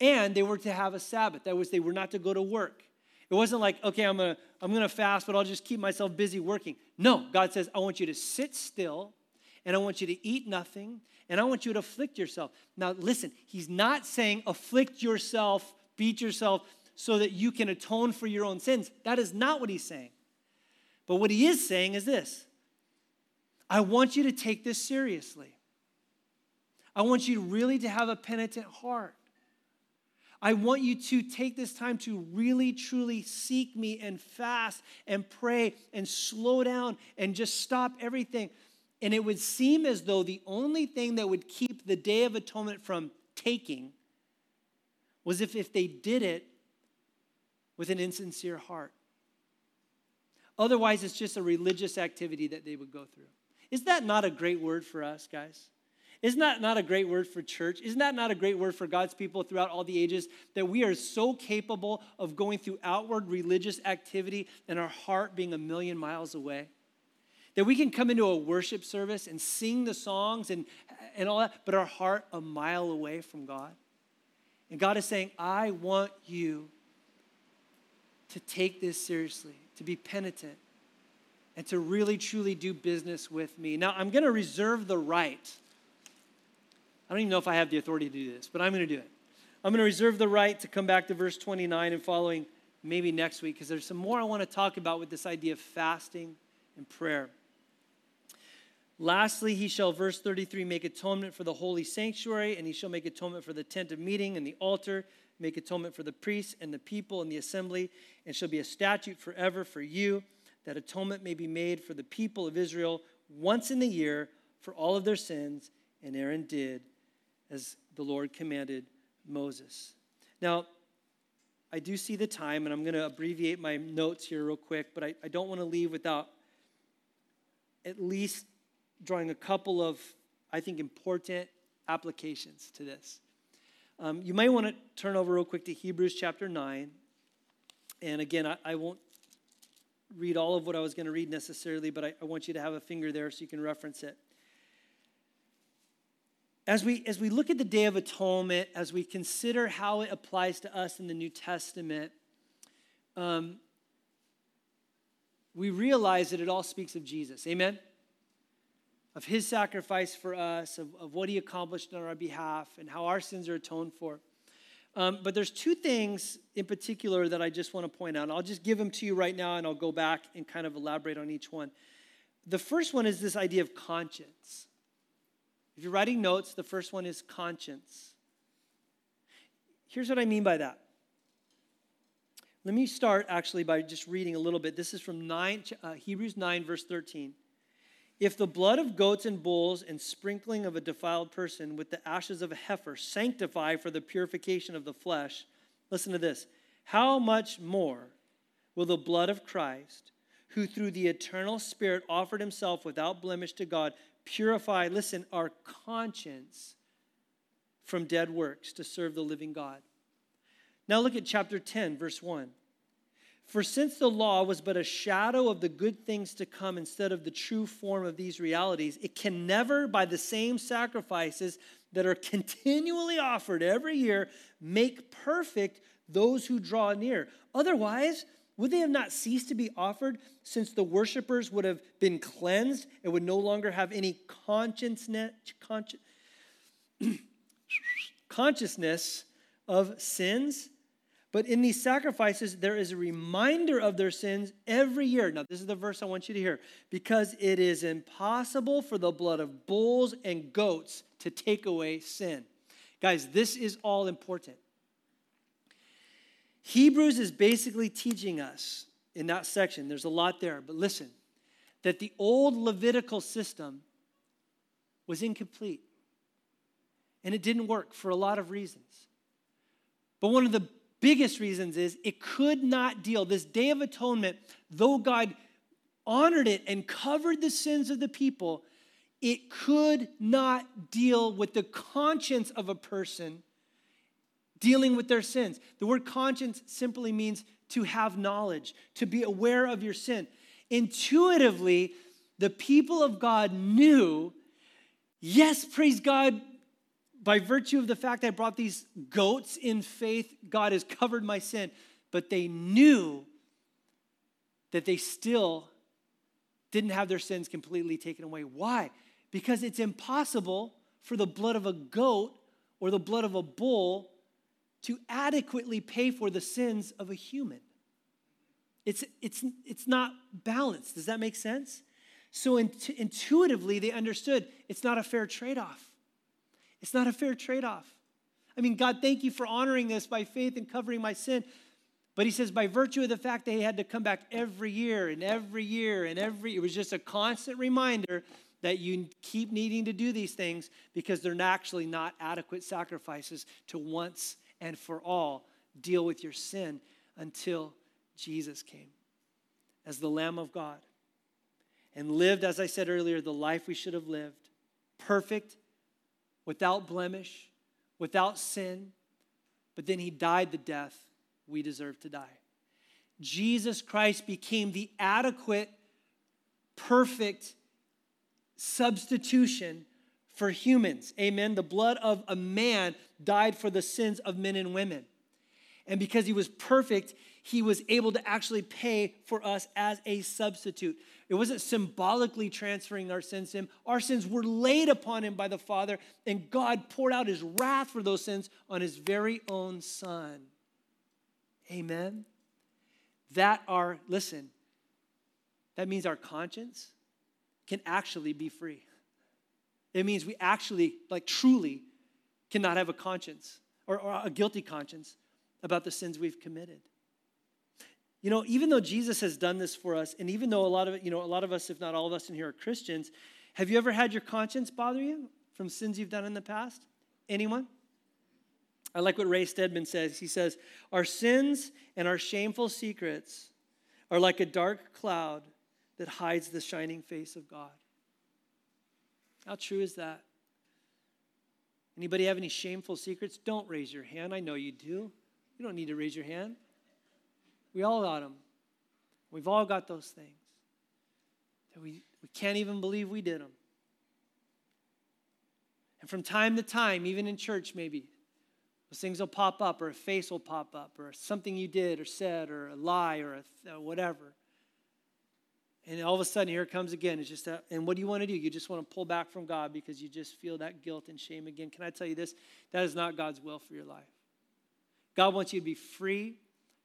And they were to have a Sabbath. That was, they were not to go to work. It wasn't like, okay, I'm gonna, I'm gonna fast, but I'll just keep myself busy working. No, God says, I want you to sit still and I want you to eat nothing and I want you to afflict yourself. Now, listen, He's not saying afflict yourself, beat yourself so that you can atone for your own sins. That is not what He's saying. But what He is saying is this I want you to take this seriously. I want you really to have a penitent heart. I want you to take this time to really, truly seek me and fast and pray and slow down and just stop everything. And it would seem as though the only thing that would keep the Day of Atonement from taking was if, if they did it with an insincere heart. Otherwise, it's just a religious activity that they would go through. Is that not a great word for us, guys? Isn't that not a great word for church? Isn't that not a great word for God's people throughout all the ages? That we are so capable of going through outward religious activity and our heart being a million miles away? That we can come into a worship service and sing the songs and, and all that, but our heart a mile away from God? And God is saying, I want you to take this seriously, to be penitent, and to really truly do business with me. Now, I'm going to reserve the right I don't even know if I have the authority to do this, but I'm going to do it. I'm going to reserve the right to come back to verse 29 and following maybe next week because there's some more I want to talk about with this idea of fasting and prayer. Lastly, he shall, verse 33, make atonement for the holy sanctuary, and he shall make atonement for the tent of meeting and the altar, make atonement for the priests and the people and the assembly, and shall be a statute forever for you, that atonement may be made for the people of Israel once in the year for all of their sins. And Aaron did as the Lord commanded Moses. Now, I do see the time, and I'm going to abbreviate my notes here real quick, but I, I don't want to leave without at least drawing a couple of, I think, important applications to this. Um, you might want to turn over real quick to Hebrews chapter 9. And again, I, I won't read all of what I was going to read necessarily, but I, I want you to have a finger there so you can reference it. As we, as we look at the Day of Atonement, as we consider how it applies to us in the New Testament, um, we realize that it all speaks of Jesus. Amen? Of his sacrifice for us, of, of what he accomplished on our behalf, and how our sins are atoned for. Um, but there's two things in particular that I just want to point out. I'll just give them to you right now, and I'll go back and kind of elaborate on each one. The first one is this idea of conscience. If you're writing notes, the first one is conscience. Here's what I mean by that. Let me start actually by just reading a little bit. This is from 9, uh, Hebrews 9, verse 13. If the blood of goats and bulls and sprinkling of a defiled person with the ashes of a heifer sanctify for the purification of the flesh, listen to this. How much more will the blood of Christ, who through the eternal Spirit offered himself without blemish to God, purify, listen, our conscience from dead works to serve the living God. Now look at chapter 10, verse 1. For since the law was but a shadow of the good things to come instead of the true form of these realities, it can never, by the same sacrifices that are continually offered every year, make perfect those who draw near. Otherwise, would they have not ceased to be offered since the worshippers would have been cleansed and would no longer have any consciousness, consciousness of sins? But in these sacrifices, there is a reminder of their sins every year. Now, this is the verse I want you to hear. Because it is impossible for the blood of bulls and goats to take away sin. Guys, this is all important. Hebrews is basically teaching us in that section, there's a lot there, but listen, that the old Levitical system was incomplete. And it didn't work for a lot of reasons. But one of the biggest reasons is it could not deal, this Day of Atonement, though God honored it and covered the sins of the people, it could not deal with the conscience of a person dealing with their sins. The word conscience simply means to have knowledge, to be aware of your sin. Intuitively, the people of God knew, yes, praise God, by virtue of the fact I brought these goats in faith, God has covered my sin. but they knew that they still didn't have their sins completely taken away. Why? Because it's impossible for the blood of a goat or the blood of a bull to adequately pay for the sins of a human. It's, it's, it's not balanced. Does that make sense? So intuitively, they understood it's not a fair trade off. It's not a fair trade off. I mean, God, thank you for honoring this by faith and covering my sin. But he says, by virtue of the fact that he had to come back every year and every year and every, it was just a constant reminder that you keep needing to do these things because they're actually not adequate sacrifices to once and for all deal with your sin until Jesus came as the Lamb of God and lived, as I said earlier, the life we should have lived perfect, without blemish, without sin. But then he died the death we deserve to die. Jesus Christ became the adequate, perfect substitution for humans. Amen. The blood of a man died for the sins of men and women. And because he was perfect, he was able to actually pay for us as a substitute. It wasn't symbolically transferring our sins to him. Our sins were laid upon him by the Father, and God poured out his wrath for those sins on his very own Son. Amen. That our, listen, that means our conscience can actually be free. It means we actually, like truly, cannot have a conscience or, or a guilty conscience about the sins we've committed. You know, even though Jesus has done this for us, and even though a lot of you know, a lot of us, if not all of us in here, are Christians, have you ever had your conscience bother you from sins you've done in the past? Anyone? I like what Ray Stedman says. He says, Our sins and our shameful secrets are like a dark cloud that hides the shining face of God. How true is that? Anybody have any shameful secrets? Don't raise your hand. I know you do. You don't need to raise your hand. We all got them. We've all got those things that we, we can't even believe we did them. And from time to time, even in church, maybe, those things will pop up, or a face will pop up, or something you did or said, or a lie, or a, uh, whatever. And all of a sudden, here it comes again. It's just that, and what do you want to do? You just want to pull back from God because you just feel that guilt and shame again. Can I tell you this? That is not God's will for your life. God wants you to be free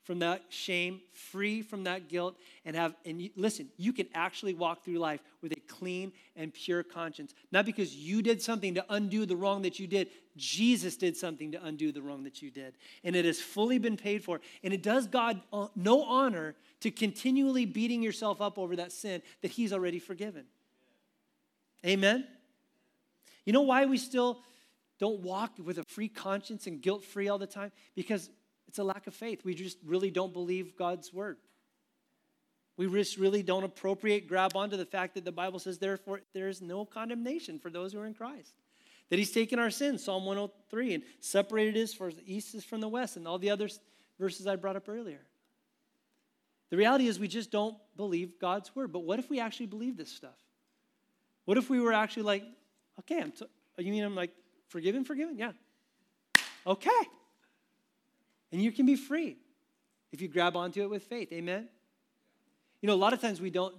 from that shame, free from that guilt, and have, and you, listen, you can actually walk through life with a clean and pure conscience. Not because you did something to undo the wrong that you did, Jesus did something to undo the wrong that you did. And it has fully been paid for. And it does God uh, no honor to continually beating yourself up over that sin that He's already forgiven. Amen? You know why we still don't walk with a free conscience and guilt free all the time? Because it's a lack of faith. We just really don't believe God's word. We just really don't appropriate, grab onto the fact that the Bible says, therefore, there is no condemnation for those who are in Christ. That He's taken our sins, Psalm 103, and separated us for the east is from the west, and all the other verses I brought up earlier. The reality is, we just don't believe God's word. But what if we actually believe this stuff? What if we were actually like, okay, I'm t- you mean I'm like forgiven, forgiven? Yeah. Okay. And you can be free if you grab onto it with faith. Amen? You know, a lot of times we don't,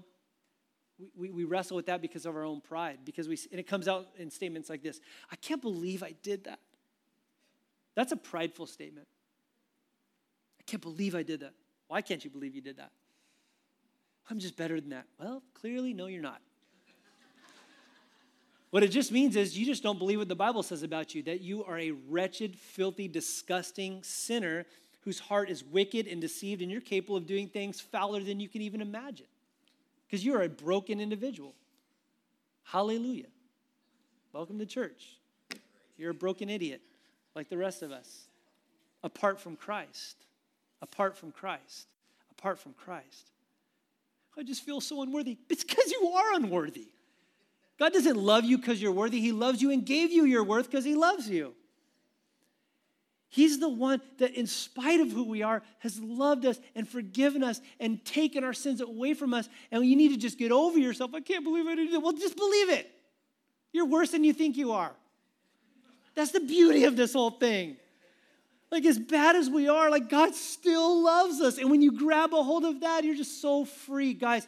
we, we wrestle with that because of our own pride. Because we, and it comes out in statements like this I can't believe I did that. That's a prideful statement. I can't believe I did that. Why can't you believe you did that? I'm just better than that. Well, clearly, no, you're not. What it just means is you just don't believe what the Bible says about you, that you are a wretched, filthy, disgusting sinner whose heart is wicked and deceived, and you're capable of doing things fouler than you can even imagine. Because you're a broken individual. Hallelujah. Welcome to church. You're a broken idiot, like the rest of us. Apart from Christ. Apart from Christ. Apart from Christ. I just feel so unworthy. It's because you are unworthy. God doesn't love you because you're worthy. He loves you and gave you your worth because He loves you. He's the one that, in spite of who we are, has loved us and forgiven us and taken our sins away from us. And you need to just get over yourself. I can't believe I did that. Well, just believe it. You're worse than you think you are. That's the beauty of this whole thing. Like, as bad as we are, like, God still loves us. And when you grab a hold of that, you're just so free. Guys,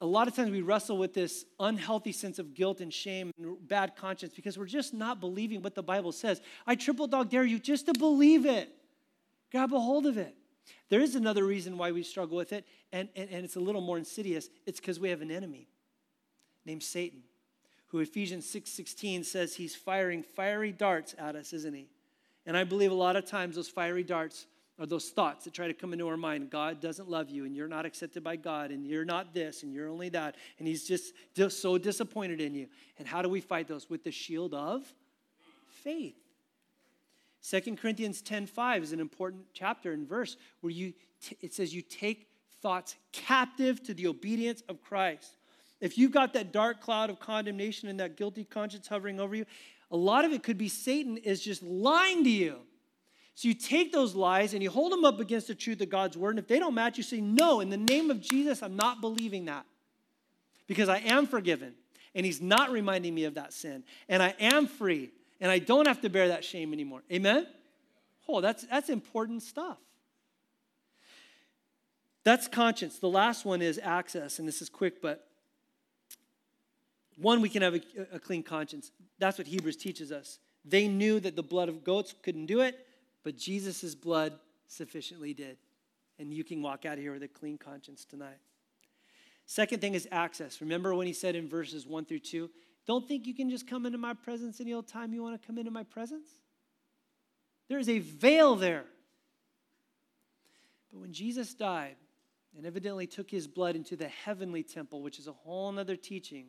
a lot of times we wrestle with this unhealthy sense of guilt and shame and bad conscience because we're just not believing what the Bible says. I triple dog dare you just to believe it. Grab a hold of it. There is another reason why we struggle with it, and, and, and it's a little more insidious. It's because we have an enemy named Satan, who Ephesians 6 16 says he's firing fiery darts at us, isn't he? And I believe a lot of times those fiery darts are those thoughts that try to come into our mind. God doesn't love you, and you're not accepted by God, and you're not this, and you're only that. And He's just, just so disappointed in you. And how do we fight those? With the shield of faith. 2 Corinthians 10:5 is an important chapter and verse where you t- it says you take thoughts captive to the obedience of Christ. If you've got that dark cloud of condemnation and that guilty conscience hovering over you, a lot of it could be Satan is just lying to you. So you take those lies and you hold them up against the truth of God's word. And if they don't match, you say, No, in the name of Jesus, I'm not believing that. Because I am forgiven. And he's not reminding me of that sin. And I am free. And I don't have to bear that shame anymore. Amen? Oh, that's, that's important stuff. That's conscience. The last one is access. And this is quick, but one, we can have a, a clean conscience. That's what Hebrews teaches us. They knew that the blood of goats couldn't do it, but Jesus' blood sufficiently did. And you can walk out of here with a clean conscience tonight. Second thing is access. Remember when he said in verses 1 through 2, don't think you can just come into my presence any old time you want to come into my presence? There is a veil there. But when Jesus died and evidently took his blood into the heavenly temple, which is a whole other teaching,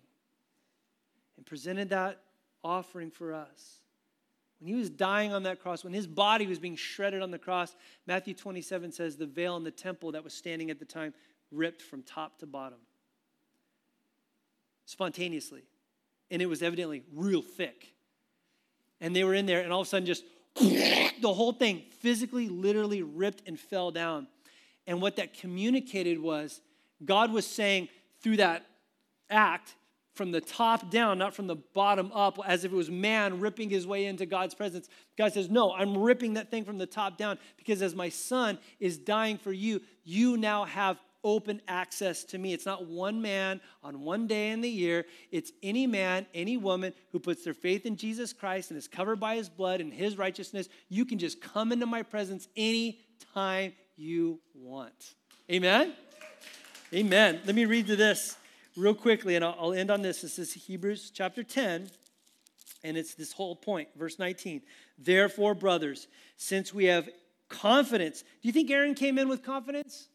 and presented that offering for us. When he was dying on that cross, when his body was being shredded on the cross, Matthew 27 says the veil in the temple that was standing at the time ripped from top to bottom spontaneously. And it was evidently real thick. And they were in there, and all of a sudden, just the whole thing physically, literally ripped and fell down. And what that communicated was God was saying through that act, from the top down, not from the bottom up, as if it was man ripping his way into God's presence. God says, No, I'm ripping that thing from the top down because as my son is dying for you, you now have open access to me. It's not one man on one day in the year. It's any man, any woman who puts their faith in Jesus Christ and is covered by his blood and his righteousness. You can just come into my presence anytime you want. Amen? Amen. Let me read to this real quickly, and I'll end on this. This is Hebrews chapter 10, and it's this whole point, verse 19. Therefore, brothers, since we have confidence, do you think Aaron came in with confidence?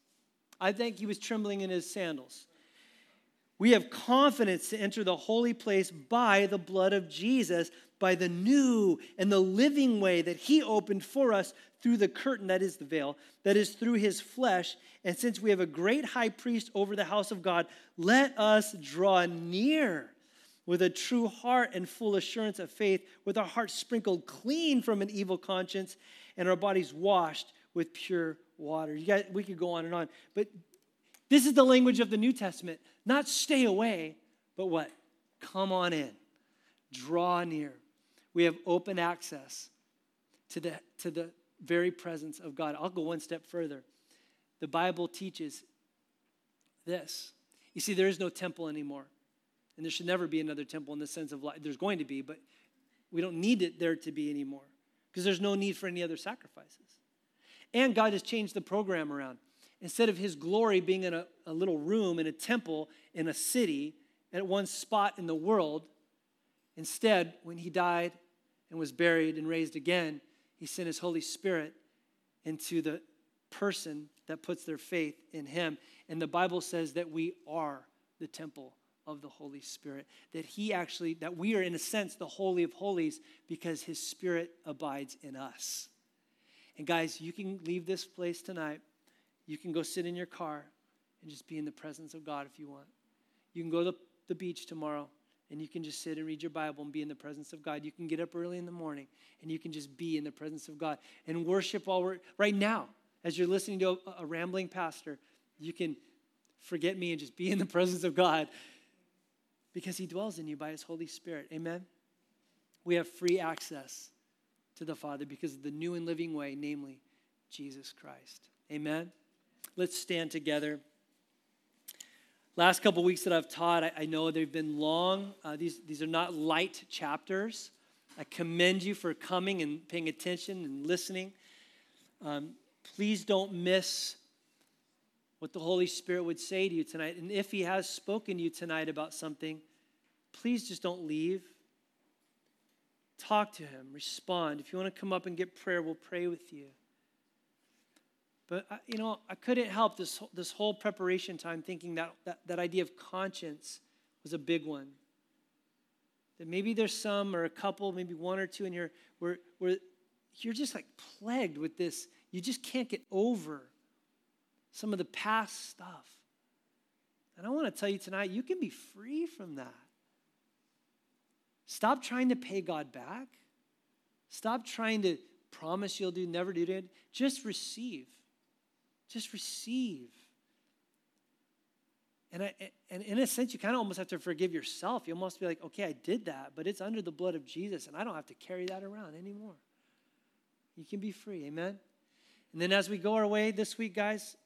I think he was trembling in his sandals. We have confidence to enter the holy place by the blood of Jesus, by the new and the living way that he opened for us through the curtain, that is the veil, that is through his flesh. And since we have a great high priest over the house of God, let us draw near with a true heart and full assurance of faith, with our hearts sprinkled clean from an evil conscience and our bodies washed with pure water. You guys, we could go on and on. But this is the language of the New Testament. Not stay away, but what? Come on in. Draw near. We have open access to the, to the very presence of God. I'll go one step further. The Bible teaches this. You see, there is no temple anymore. And there should never be another temple in the sense of life. There's going to be, but we don't need it there to be anymore because there's no need for any other sacrifices. And God has changed the program around. Instead of his glory being in a, a little room in a temple in a city at one spot in the world, instead, when he died and was buried and raised again, he sent his Holy Spirit into the person that puts their faith in him. And the Bible says that we are the temple of the Holy Spirit. That he actually, that we are in a sense the Holy of Holies because his Spirit abides in us. And guys, you can leave this place tonight. You can go sit in your car and just be in the presence of God if you want. You can go to the beach tomorrow and you can just sit and read your Bible and be in the presence of God. You can get up early in the morning and you can just be in the presence of God and worship while we're right now. As you're listening to a, a rambling pastor, you can forget me and just be in the presence of God because He dwells in you by His Holy Spirit. Amen? We have free access to the Father because of the new and living way, namely Jesus Christ. Amen. Let's stand together. Last couple weeks that I've taught, I, I know they've been long. Uh, these, these are not light chapters. I commend you for coming and paying attention and listening. Um, please don't miss what the Holy Spirit would say to you tonight. And if He has spoken to you tonight about something, please just don't leave. Talk to Him, respond. If you want to come up and get prayer, we'll pray with you. But, uh, you know, I couldn't help this, this whole preparation time thinking that, that that idea of conscience was a big one. That maybe there's some or a couple, maybe one or two in here where, where you're just like plagued with this. You just can't get over some of the past stuff. And I want to tell you tonight, you can be free from that. Stop trying to pay God back. Stop trying to promise you'll do, never do it. Just receive. Just receive. And, I, and in a sense, you kind of almost have to forgive yourself. You almost be like, okay, I did that, but it's under the blood of Jesus, and I don't have to carry that around anymore. You can be free. Amen? And then as we go our way this week, guys,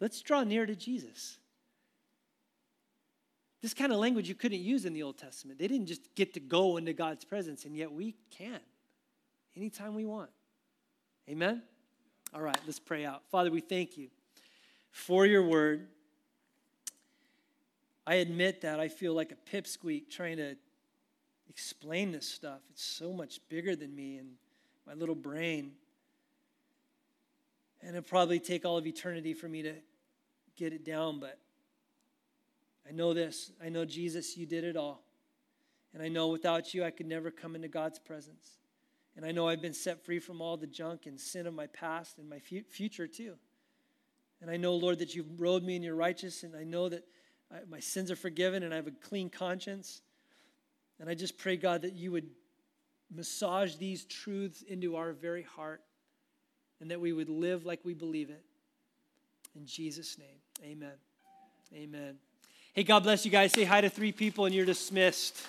let's draw near to Jesus. This kind of language you couldn't use in the Old Testament. They didn't just get to go into God's presence, and yet we can anytime we want. Amen? All right, let's pray out. Father, we thank you for your word. I admit that I feel like a pipsqueak trying to explain this stuff. It's so much bigger than me and my little brain. And it'll probably take all of eternity for me to get it down, but I know this. I know, Jesus, you did it all. And I know without you, I could never come into God's presence. And I know I've been set free from all the junk and sin of my past and my future too. And I know, Lord, that you've robed me in your righteousness, and I know that I, my sins are forgiven and I have a clean conscience. And I just pray, God, that you would massage these truths into our very heart and that we would live like we believe it. In Jesus' name, amen. Amen. Hey, God bless you guys. Say hi to three people and you're dismissed.